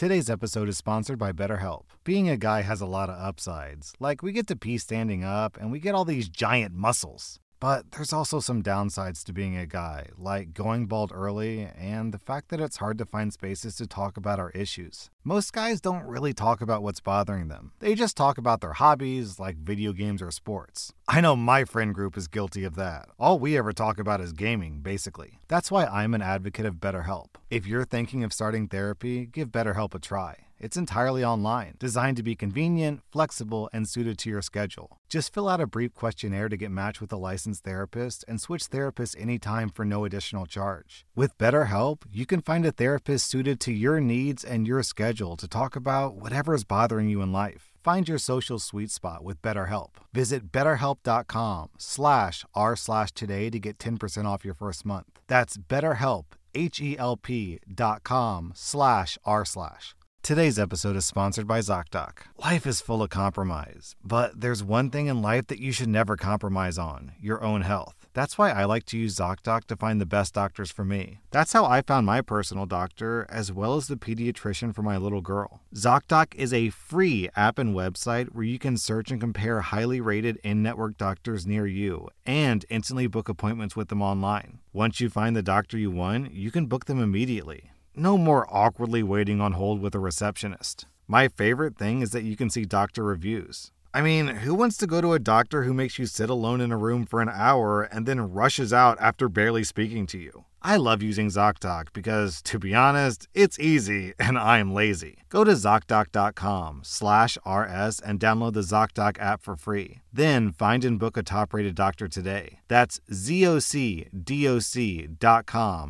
Today's episode is sponsored by BetterHelp. Being a guy has a lot of upsides. Like, we get to pee standing up and we get all these giant muscles. But there's also some downsides to being a guy, like going bald early and the fact that it's hard to find spaces to talk about our issues. Most guys don't really talk about what's bothering them, they just talk about their hobbies, like video games or sports. I know my friend group is guilty of that. All we ever talk about is gaming, basically. That's why I'm an advocate of BetterHelp. If you're thinking of starting therapy, give BetterHelp a try. It's entirely online, designed to be convenient, flexible, and suited to your schedule. Just fill out a brief questionnaire to get matched with a licensed therapist and switch therapists anytime for no additional charge. With BetterHelp, you can find a therapist suited to your needs and your schedule to talk about whatever is bothering you in life. Find your social sweet spot with BetterHelp. Visit betterhelp.com slash r slash today to get 10% off your first month. That's betterhelp, H-E-L-P dot com slash r slash. Today's episode is sponsored by ZocDoc. Life is full of compromise, but there's one thing in life that you should never compromise on your own health. That's why I like to use ZocDoc to find the best doctors for me. That's how I found my personal doctor, as well as the pediatrician for my little girl. ZocDoc is a free app and website where you can search and compare highly rated in network doctors near you and instantly book appointments with them online. Once you find the doctor you want, you can book them immediately. No more awkwardly waiting on hold with a receptionist. My favorite thing is that you can see doctor reviews. I mean, who wants to go to a doctor who makes you sit alone in a room for an hour and then rushes out after barely speaking to you? I love using ZocDoc because, to be honest, it's easy and I'm lazy. Go to ZocDoc.com slash RS and download the ZocDoc app for free. Then find and book a top-rated doctor today. That's ZocDoc.com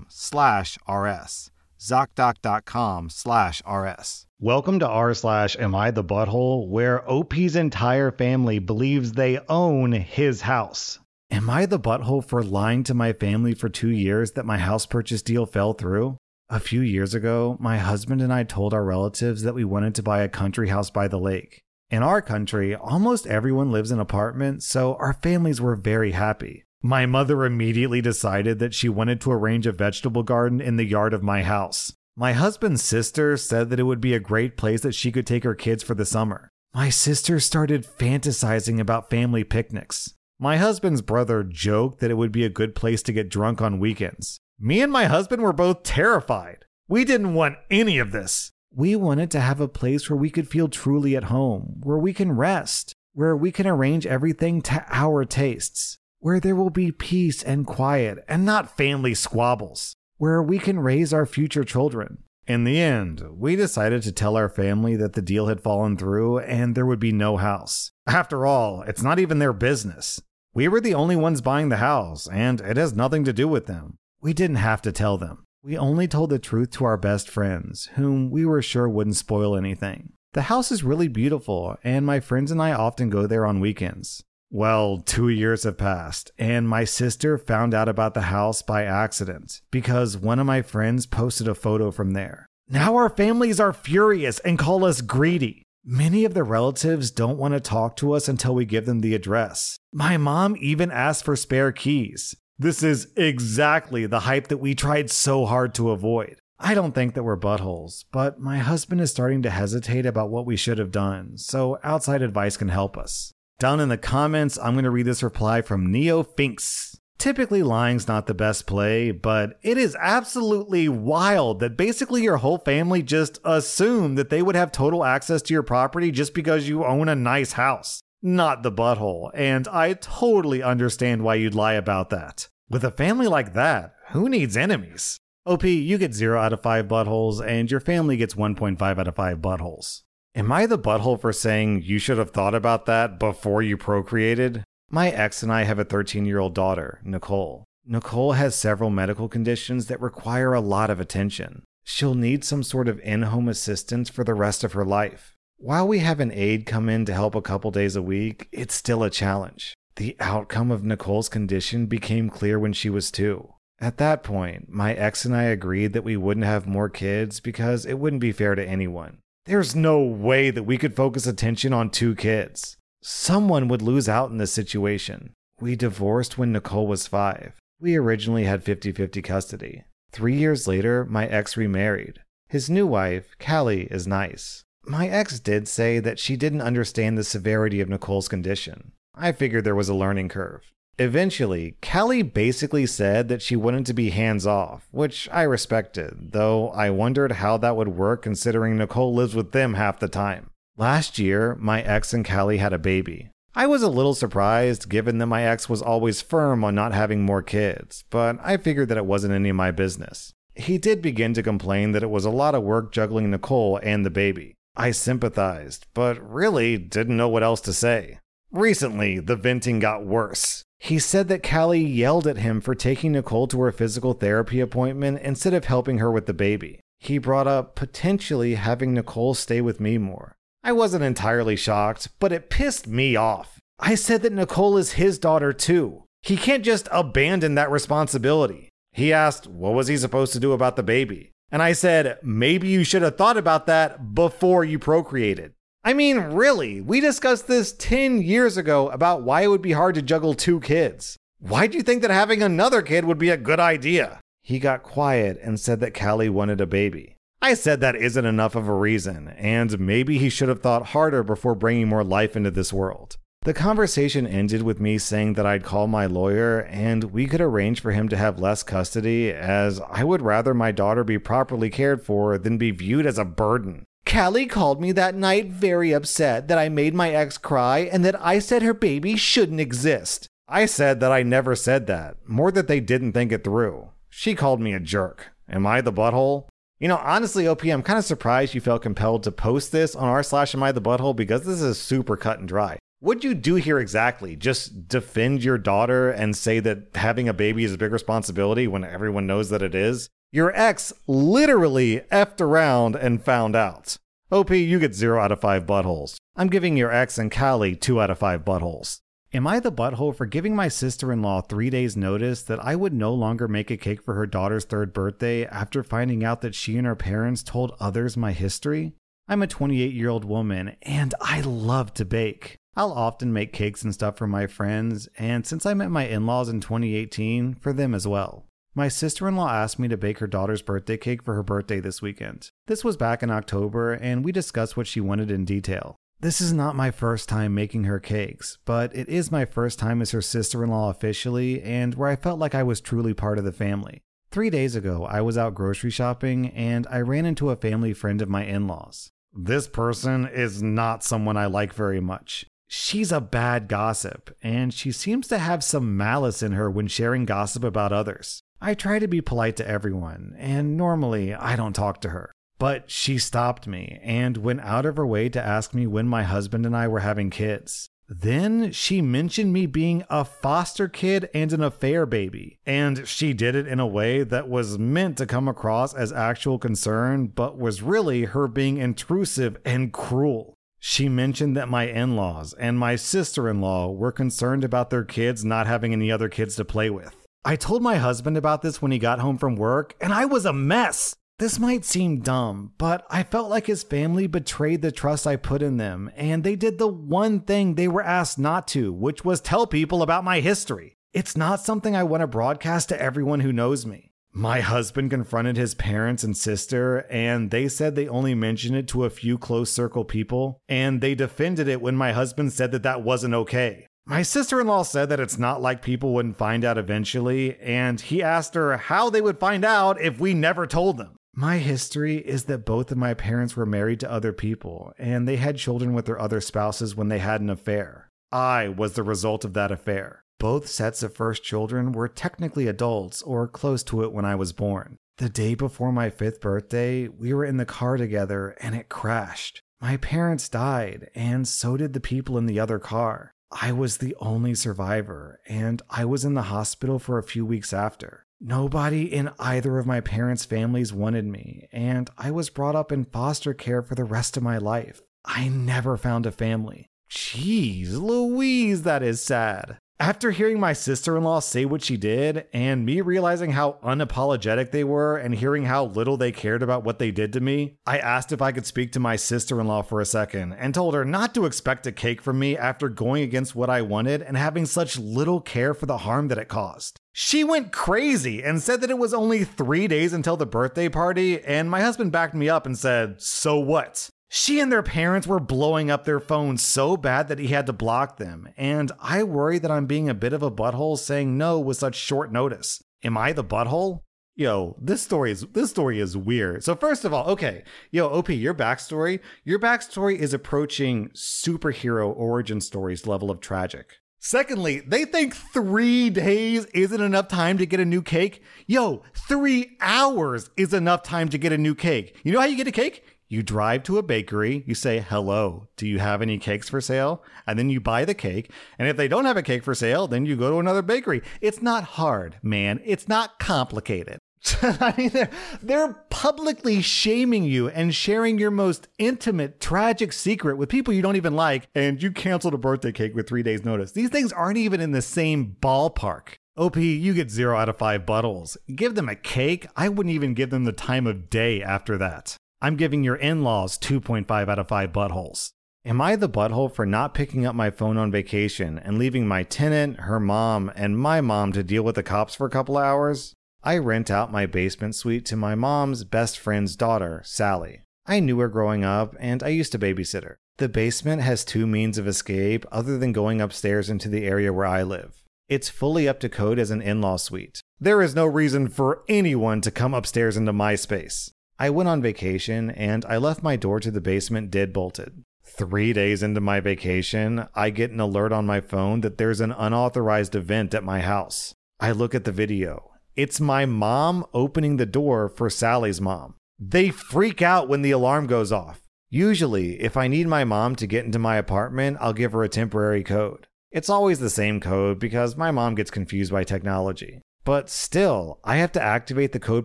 slash RS. ZocDoc.com slash RS. Welcome to r slash Am I the Butthole, where OP's entire family believes they own his house. Am I the butthole for lying to my family for two years that my house purchase deal fell through? A few years ago, my husband and I told our relatives that we wanted to buy a country house by the lake. In our country, almost everyone lives in apartments, so our families were very happy. My mother immediately decided that she wanted to arrange a vegetable garden in the yard of my house. My husband's sister said that it would be a great place that she could take her kids for the summer. My sister started fantasizing about family picnics. My husband's brother joked that it would be a good place to get drunk on weekends. Me and my husband were both terrified. We didn't want any of this. We wanted to have a place where we could feel truly at home, where we can rest, where we can arrange everything to our tastes, where there will be peace and quiet and not family squabbles, where we can raise our future children. In the end, we decided to tell our family that the deal had fallen through and there would be no house. After all, it's not even their business. We were the only ones buying the house, and it has nothing to do with them. We didn't have to tell them. We only told the truth to our best friends, whom we were sure wouldn't spoil anything. The house is really beautiful, and my friends and I often go there on weekends. Well, two years have passed, and my sister found out about the house by accident because one of my friends posted a photo from there. Now our families are furious and call us greedy. Many of the relatives don't want to talk to us until we give them the address. My mom even asked for spare keys. This is exactly the hype that we tried so hard to avoid. I don't think that we're buttholes, but my husband is starting to hesitate about what we should have done, so outside advice can help us. Down in the comments, I'm going to read this reply from Neo Finks. Typically, lying's not the best play, but it is absolutely wild that basically your whole family just assumed that they would have total access to your property just because you own a nice house. Not the butthole, and I totally understand why you'd lie about that. With a family like that, who needs enemies? OP, you get 0 out of 5 buttholes, and your family gets 1.5 out of 5 buttholes. Am I the butthole for saying you should have thought about that before you procreated? My ex and I have a 13 year old daughter, Nicole. Nicole has several medical conditions that require a lot of attention. She'll need some sort of in home assistance for the rest of her life. While we have an aide come in to help a couple days a week, it's still a challenge. The outcome of Nicole's condition became clear when she was two. At that point, my ex and I agreed that we wouldn't have more kids because it wouldn't be fair to anyone. There's no way that we could focus attention on two kids. Someone would lose out in this situation. We divorced when Nicole was five. We originally had 50 50 custody. Three years later, my ex remarried. His new wife, Callie, is nice. My ex did say that she didn't understand the severity of Nicole's condition. I figured there was a learning curve. Eventually, Callie basically said that she wanted to be hands off, which I respected, though I wondered how that would work considering Nicole lives with them half the time. Last year, my ex and Callie had a baby. I was a little surprised given that my ex was always firm on not having more kids, but I figured that it wasn't any of my business. He did begin to complain that it was a lot of work juggling Nicole and the baby. I sympathized, but really didn't know what else to say. Recently, the venting got worse. He said that Callie yelled at him for taking Nicole to her physical therapy appointment instead of helping her with the baby. He brought up potentially having Nicole stay with me more. I wasn't entirely shocked, but it pissed me off. I said that Nicole is his daughter too. He can't just abandon that responsibility. He asked, What was he supposed to do about the baby? And I said, Maybe you should have thought about that before you procreated. I mean, really, we discussed this 10 years ago about why it would be hard to juggle two kids. Why do you think that having another kid would be a good idea? He got quiet and said that Callie wanted a baby. I said that isn't enough of a reason, and maybe he should have thought harder before bringing more life into this world. The conversation ended with me saying that I'd call my lawyer and we could arrange for him to have less custody, as I would rather my daughter be properly cared for than be viewed as a burden. Callie called me that night very upset that I made my ex cry and that I said her baby shouldn't exist. I said that I never said that, more that they didn't think it through. She called me a jerk. Am I the butthole? You know, honestly, OP, I'm kind of surprised you felt compelled to post this on r slash am I the butthole because this is super cut and dry. What'd you do here exactly? Just defend your daughter and say that having a baby is a big responsibility when everyone knows that it is? Your ex literally effed around and found out. OP, you get 0 out of 5 buttholes. I'm giving your ex and Callie 2 out of 5 buttholes. Am I the butthole for giving my sister in law three days' notice that I would no longer make a cake for her daughter's third birthday after finding out that she and her parents told others my history? I'm a 28 year old woman and I love to bake. I'll often make cakes and stuff for my friends, and since I met my in laws in 2018, for them as well. My sister in law asked me to bake her daughter's birthday cake for her birthday this weekend. This was back in October, and we discussed what she wanted in detail. This is not my first time making her cakes, but it is my first time as her sister in law officially, and where I felt like I was truly part of the family. Three days ago, I was out grocery shopping and I ran into a family friend of my in laws. This person is not someone I like very much she's a bad gossip, and she seems to have some malice in her when sharing gossip about others. I try to be polite to everyone, and normally I don't talk to her. But she stopped me and went out of her way to ask me when my husband and I were having kids. Then she mentioned me being a foster kid and an affair baby. And she did it in a way that was meant to come across as actual concern, but was really her being intrusive and cruel. She mentioned that my in laws and my sister in law were concerned about their kids not having any other kids to play with. I told my husband about this when he got home from work, and I was a mess. This might seem dumb, but I felt like his family betrayed the trust I put in them, and they did the one thing they were asked not to, which was tell people about my history. It's not something I want to broadcast to everyone who knows me. My husband confronted his parents and sister, and they said they only mentioned it to a few close circle people, and they defended it when my husband said that that wasn't okay. My sister in law said that it's not like people wouldn't find out eventually, and he asked her how they would find out if we never told them. My history is that both of my parents were married to other people, and they had children with their other spouses when they had an affair. I was the result of that affair. Both sets of first children were technically adults or close to it when I was born. The day before my fifth birthday, we were in the car together and it crashed. My parents died, and so did the people in the other car. I was the only survivor, and I was in the hospital for a few weeks after. Nobody in either of my parents' families wanted me, and I was brought up in foster care for the rest of my life. I never found a family. Jeez Louise, that is sad. After hearing my sister in law say what she did, and me realizing how unapologetic they were, and hearing how little they cared about what they did to me, I asked if I could speak to my sister in law for a second and told her not to expect a cake from me after going against what I wanted and having such little care for the harm that it caused. She went crazy and said that it was only three days until the birthday party, and my husband backed me up and said, So what? She and their parents were blowing up their phones so bad that he had to block them, and I worry that I'm being a bit of a butthole saying no with such short notice. Am I the butthole? Yo, this story is this story is weird. So first of all, okay, yo, OP, your backstory, your backstory is approaching superhero origin stories level of tragic. Secondly, they think three days isn't enough time to get a new cake. Yo, three hours is enough time to get a new cake. You know how you get a cake? You drive to a bakery, you say, Hello, do you have any cakes for sale? And then you buy the cake. And if they don't have a cake for sale, then you go to another bakery. It's not hard, man. It's not complicated. I mean, they're, they're publicly shaming you and sharing your most intimate, tragic secret with people you don't even like, and you canceled a birthday cake with three days' notice. These things aren't even in the same ballpark. OP, you get zero out of five buttholes. Give them a cake, I wouldn't even give them the time of day after that. I'm giving your in laws 2.5 out of 5 buttholes. Am I the butthole for not picking up my phone on vacation and leaving my tenant, her mom, and my mom to deal with the cops for a couple hours? I rent out my basement suite to my mom's best friend's daughter, Sally. I knew her growing up, and I used to babysit her. The basement has two means of escape other than going upstairs into the area where I live. It's fully up to code as an in law suite. There is no reason for anyone to come upstairs into my space. I went on vacation and I left my door to the basement dead bolted. Three days into my vacation, I get an alert on my phone that there's an unauthorized event at my house. I look at the video. It's my mom opening the door for Sally's mom. They freak out when the alarm goes off. Usually, if I need my mom to get into my apartment, I'll give her a temporary code. It's always the same code because my mom gets confused by technology. But still, I have to activate the code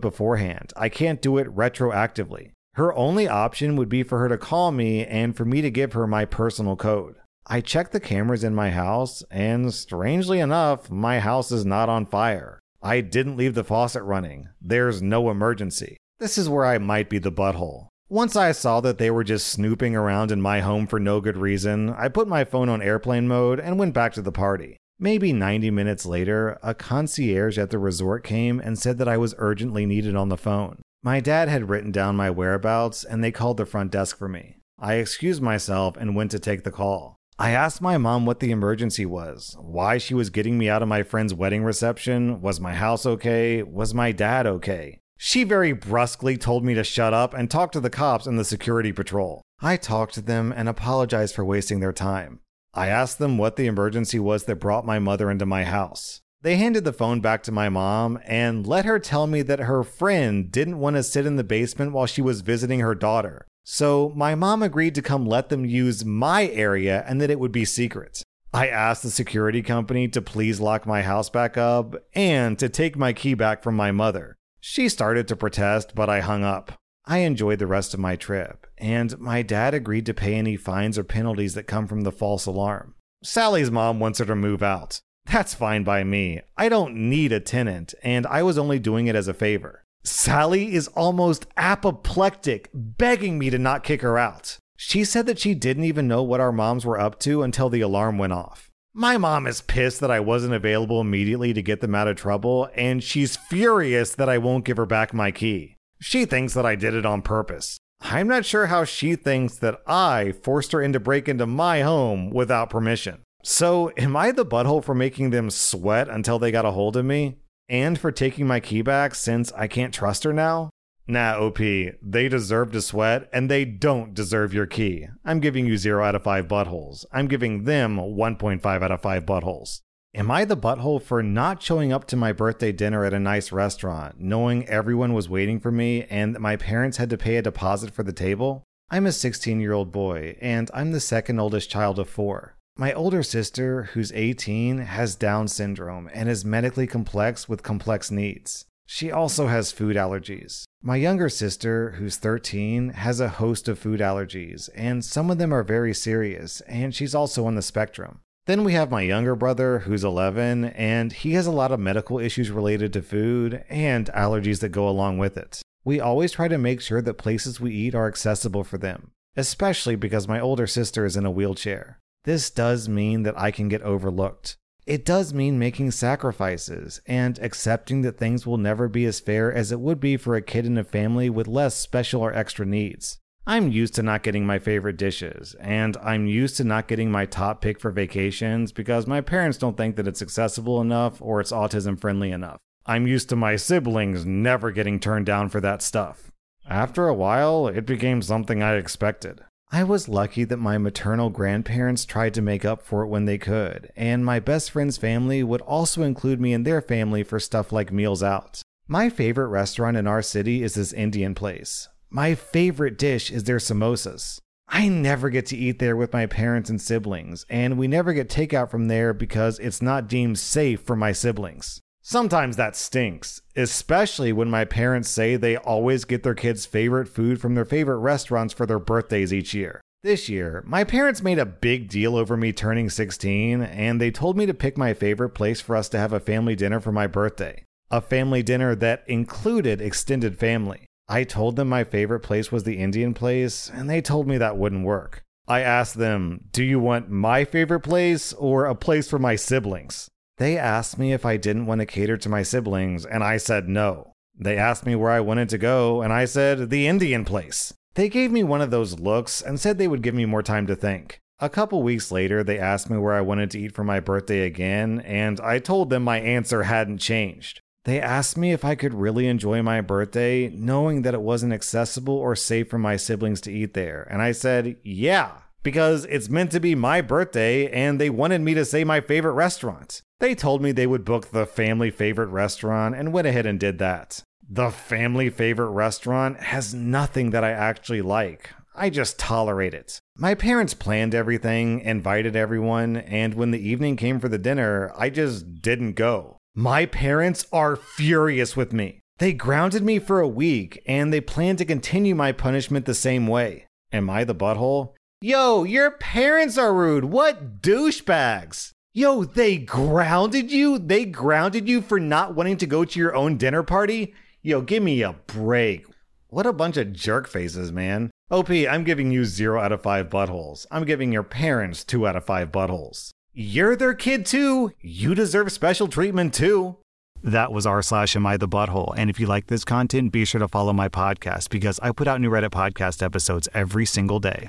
beforehand. I can't do it retroactively. Her only option would be for her to call me and for me to give her my personal code. I check the cameras in my house, and strangely enough, my house is not on fire. I didn't leave the faucet running. There's no emergency. This is where I might be the butthole. Once I saw that they were just snooping around in my home for no good reason, I put my phone on airplane mode and went back to the party. Maybe 90 minutes later, a concierge at the resort came and said that I was urgently needed on the phone. My dad had written down my whereabouts and they called the front desk for me. I excused myself and went to take the call. I asked my mom what the emergency was, why she was getting me out of my friend's wedding reception, was my house okay, was my dad okay. She very brusquely told me to shut up and talk to the cops and the security patrol. I talked to them and apologized for wasting their time. I asked them what the emergency was that brought my mother into my house. They handed the phone back to my mom and let her tell me that her friend didn't want to sit in the basement while she was visiting her daughter. So my mom agreed to come let them use my area and that it would be secret. I asked the security company to please lock my house back up and to take my key back from my mother. She started to protest, but I hung up. I enjoyed the rest of my trip, and my dad agreed to pay any fines or penalties that come from the false alarm. Sally's mom wants her to move out. That's fine by me. I don't need a tenant, and I was only doing it as a favor. Sally is almost apoplectic, begging me to not kick her out. She said that she didn't even know what our moms were up to until the alarm went off. My mom is pissed that I wasn't available immediately to get them out of trouble, and she's furious that I won't give her back my key. She thinks that I did it on purpose. I'm not sure how she thinks that I forced her into break into my home without permission. So, am I the butthole for making them sweat until they got a hold of me? And for taking my key back since I can't trust her now? Nah, OP, they deserve to sweat and they don't deserve your key. I'm giving you 0 out of 5 buttholes. I'm giving them 1.5 out of 5 buttholes. Am I the butthole for not showing up to my birthday dinner at a nice restaurant, knowing everyone was waiting for me and that my parents had to pay a deposit for the table? I'm a 16 year old boy, and I'm the second oldest child of four. My older sister, who's 18, has Down syndrome and is medically complex with complex needs. She also has food allergies. My younger sister, who's 13, has a host of food allergies, and some of them are very serious, and she's also on the spectrum. Then we have my younger brother, who's 11, and he has a lot of medical issues related to food and allergies that go along with it. We always try to make sure that places we eat are accessible for them, especially because my older sister is in a wheelchair. This does mean that I can get overlooked. it does mean making sacrifices and accepting that things will never be as fair as it would be for a kid in a family with less special or extra needs. I'm used to not getting my favorite dishes, and I'm used to not getting my top pick for vacations because my parents don't think that it's accessible enough or it's autism friendly enough. I'm used to my siblings never getting turned down for that stuff. After a while, it became something I expected. I was lucky that my maternal grandparents tried to make up for it when they could, and my best friend's family would also include me in their family for stuff like meals out. My favorite restaurant in our city is this Indian place. My favorite dish is their samosas. I never get to eat there with my parents and siblings, and we never get takeout from there because it's not deemed safe for my siblings. Sometimes that stinks, especially when my parents say they always get their kids' favorite food from their favorite restaurants for their birthdays each year. This year, my parents made a big deal over me turning 16, and they told me to pick my favorite place for us to have a family dinner for my birthday. A family dinner that included extended family. I told them my favorite place was the Indian place, and they told me that wouldn't work. I asked them, Do you want my favorite place or a place for my siblings? They asked me if I didn't want to cater to my siblings, and I said no. They asked me where I wanted to go, and I said the Indian place. They gave me one of those looks and said they would give me more time to think. A couple weeks later, they asked me where I wanted to eat for my birthday again, and I told them my answer hadn't changed. They asked me if I could really enjoy my birthday, knowing that it wasn't accessible or safe for my siblings to eat there, and I said, yeah, because it's meant to be my birthday, and they wanted me to say my favorite restaurant. They told me they would book the family favorite restaurant and went ahead and did that. The family favorite restaurant has nothing that I actually like. I just tolerate it. My parents planned everything, invited everyone, and when the evening came for the dinner, I just didn't go. My parents are furious with me. They grounded me for a week, and they plan to continue my punishment the same way. Am I the butthole? Yo, your parents are rude. What douchebags! Yo, they grounded you? They grounded you for not wanting to go to your own dinner party? Yo, give me a break. What a bunch of jerk faces, man. OP, I'm giving you 0 out of 5 buttholes. I'm giving your parents 2 out of 5 buttholes. You're their kid too. You deserve special treatment too. That was r slash am I the butthole. And if you like this content, be sure to follow my podcast because I put out new Reddit podcast episodes every single day.